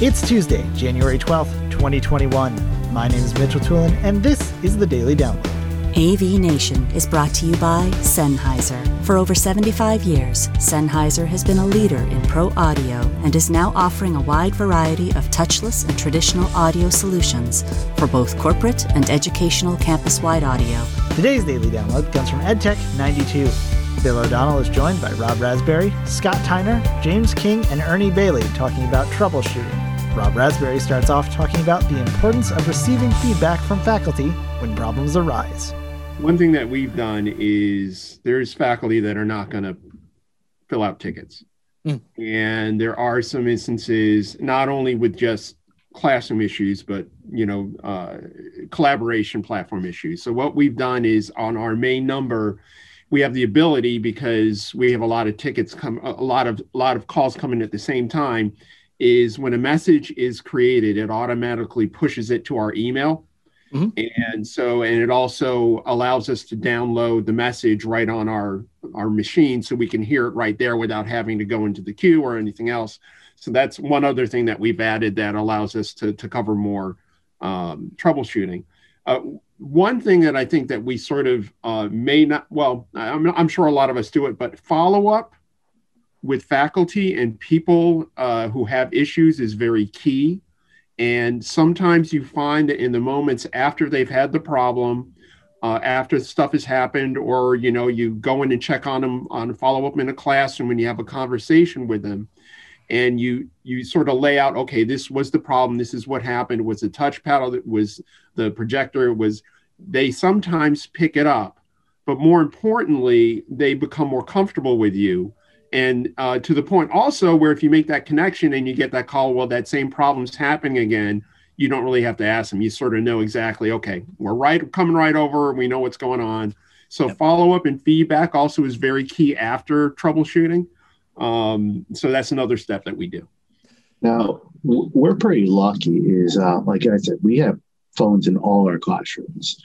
It's Tuesday, January 12th, 2021. My name is Mitchell Tulin, and this is the Daily Download. AV Nation is brought to you by Sennheiser. For over 75 years, Sennheiser has been a leader in pro audio and is now offering a wide variety of touchless and traditional audio solutions for both corporate and educational campus wide audio. Today's Daily Download comes from EdTech 92. Bill O'Donnell is joined by Rob Raspberry, Scott Tyner, James King, and Ernie Bailey talking about troubleshooting. Rob Raspberry starts off talking about the importance of receiving feedback from faculty when problems arise. One thing that we've done is there's faculty that are not going to fill out tickets. Mm. And there are some instances, not only with just classroom issues, but you know, uh, collaboration platform issues. So what we've done is on our main number, we have the ability because we have a lot of tickets come, a lot of a lot of calls coming at the same time is when a message is created, it automatically pushes it to our email. Mm-hmm. And so, and it also allows us to download the message right on our our machine, so we can hear it right there without having to go into the queue or anything else. So that's one other thing that we've added that allows us to to cover more um, troubleshooting. Uh, one thing that I think that we sort of uh, may not, well, I'm, I'm sure a lot of us do it, but follow up with faculty and people uh, who have issues is very key. And sometimes you find that in the moments after they've had the problem, uh, after stuff has happened, or you know, you go in and check on them on follow up in a classroom when you have a conversation with them, and you you sort of lay out, okay, this was the problem, this is what happened. Was the touch paddle, it was the projector, it was. They sometimes pick it up, but more importantly, they become more comfortable with you and uh, to the point also where if you make that connection and you get that call well that same problem's happening again you don't really have to ask them. You sort of know exactly okay we're right coming right over we know what's going on. So yep. follow up and feedback also is very key after troubleshooting. Um, so that's another step that we do. Now we're pretty lucky is uh, like i said we have phones in all our classrooms.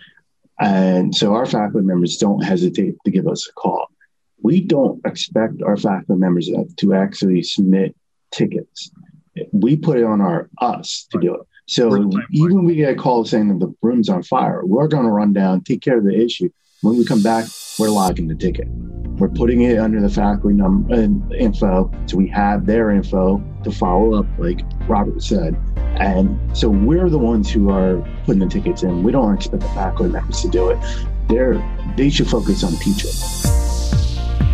And so our faculty members don't hesitate to give us a call we don't expect our faculty members to actually submit tickets. We put it on our us to do it. So even we get a call saying that the room's on fire, we're going to run down, take care of the issue. When we come back, we're logging the ticket. We're putting it under the faculty number and info, so we have their info to follow up, like Robert said. And so we're the ones who are putting the tickets in. We don't expect the faculty members to do it. They're they should focus on teaching.